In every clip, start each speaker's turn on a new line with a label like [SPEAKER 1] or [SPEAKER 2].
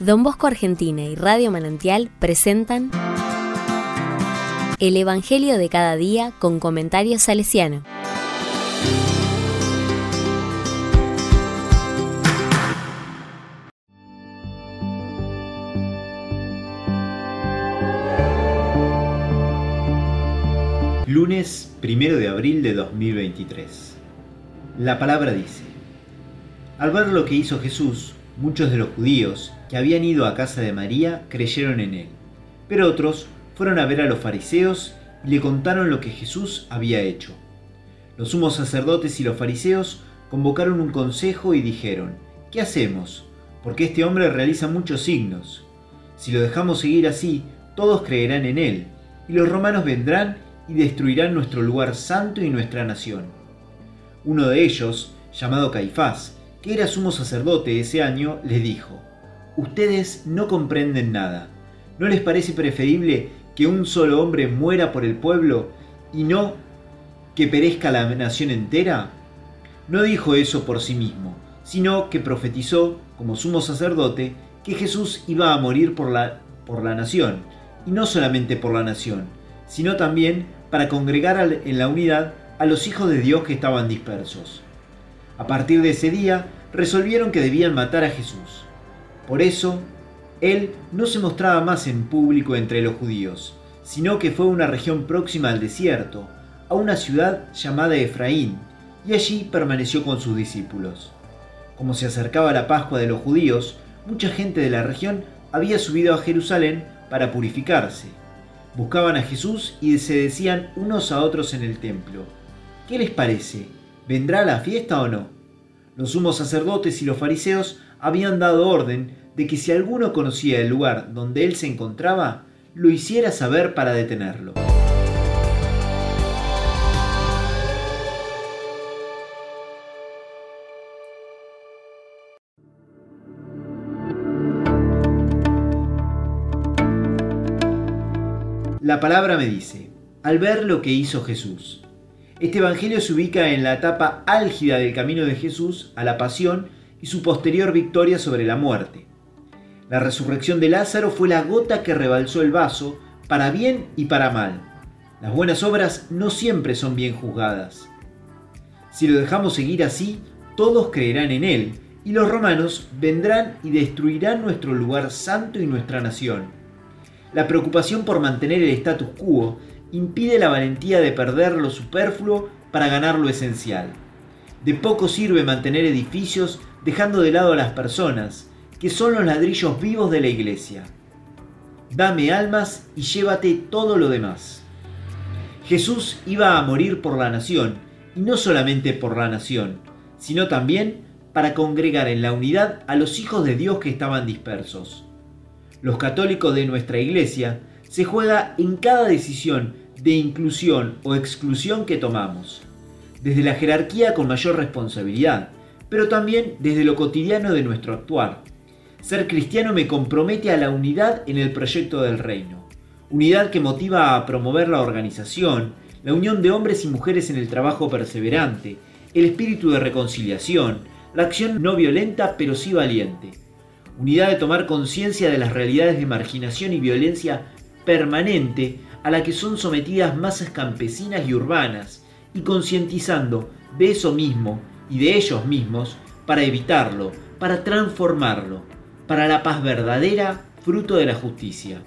[SPEAKER 1] Don Bosco Argentina y Radio Manantial presentan El Evangelio de cada día con comentarios salesiano.
[SPEAKER 2] Lunes 1 de abril de 2023. La palabra dice, al ver lo que hizo Jesús, muchos de los judíos que habían ido a casa de María creyeron en él, pero otros fueron a ver a los fariseos y le contaron lo que Jesús había hecho. Los sumos sacerdotes y los fariseos convocaron un consejo y dijeron, ¿qué hacemos? Porque este hombre realiza muchos signos. Si lo dejamos seguir así, todos creerán en él, y los romanos vendrán y destruirán nuestro lugar santo y nuestra nación. Uno de ellos, llamado Caifás, que era sumo sacerdote ese año, les dijo, Ustedes no comprenden nada. ¿No les parece preferible que un solo hombre muera por el pueblo y no que perezca la nación entera? No dijo eso por sí mismo, sino que profetizó, como sumo sacerdote, que Jesús iba a morir por la, por la nación, y no solamente por la nación, sino también para congregar en la unidad a los hijos de Dios que estaban dispersos. A partir de ese día, resolvieron que debían matar a Jesús. Por eso, él no se mostraba más en público entre los judíos, sino que fue a una región próxima al desierto, a una ciudad llamada Efraín, y allí permaneció con sus discípulos. Como se acercaba la Pascua de los judíos, mucha gente de la región había subido a Jerusalén para purificarse. Buscaban a Jesús y se decían unos a otros en el templo, ¿qué les parece? ¿Vendrá la fiesta o no? Los sumos sacerdotes y los fariseos habían dado orden de que si alguno conocía el lugar donde él se encontraba, lo hiciera saber para detenerlo. La palabra me dice, al ver lo que hizo Jesús, este Evangelio se ubica en la etapa álgida del camino de Jesús a la pasión y su posterior victoria sobre la muerte. La resurrección de Lázaro fue la gota que rebalsó el vaso, para bien y para mal. Las buenas obras no siempre son bien juzgadas. Si lo dejamos seguir así, todos creerán en él, y los romanos vendrán y destruirán nuestro lugar santo y nuestra nación. La preocupación por mantener el status quo impide la valentía de perder lo superfluo para ganar lo esencial. De poco sirve mantener edificios dejando de lado a las personas, que son los ladrillos vivos de la iglesia. Dame almas y llévate todo lo demás. Jesús iba a morir por la nación, y no solamente por la nación, sino también para congregar en la unidad a los hijos de Dios que estaban dispersos. Los católicos de nuestra iglesia se juega en cada decisión de inclusión o exclusión que tomamos, desde la jerarquía con mayor responsabilidad, pero también desde lo cotidiano de nuestro actuar. Ser cristiano me compromete a la unidad en el proyecto del reino, unidad que motiva a promover la organización, la unión de hombres y mujeres en el trabajo perseverante, el espíritu de reconciliación, la acción no violenta pero sí valiente, unidad de tomar conciencia de las realidades de marginación y violencia permanente a la que son sometidas masas campesinas y urbanas, y concientizando de eso mismo y de ellos mismos para evitarlo, para transformarlo, para la paz verdadera, fruto de la justicia.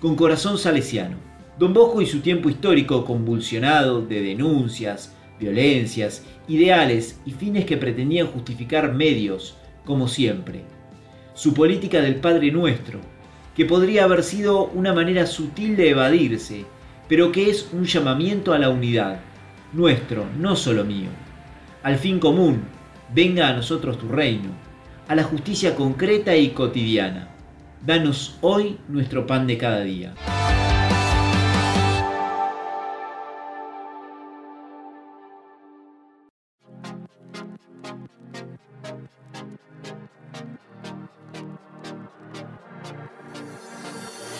[SPEAKER 2] Con corazón salesiano. Don Bosco y su tiempo histórico convulsionado de denuncias, violencias, ideales y fines que pretendían justificar medios, como siempre. Su política del Padre Nuestro, que podría haber sido una manera sutil de evadirse, pero que es un llamamiento a la unidad, nuestro, no solo mío. Al fin común, venga a nosotros tu reino, a la justicia concreta y cotidiana. Danos hoy nuestro pan de cada día.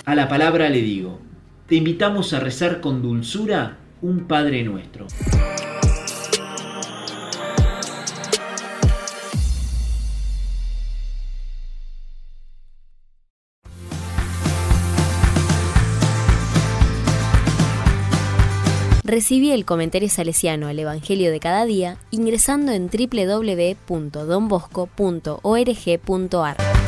[SPEAKER 2] A la palabra le digo, te invitamos a rezar con dulzura un Padre nuestro.
[SPEAKER 1] Recibí el comentario salesiano al Evangelio de cada día ingresando en www.donbosco.org.ar.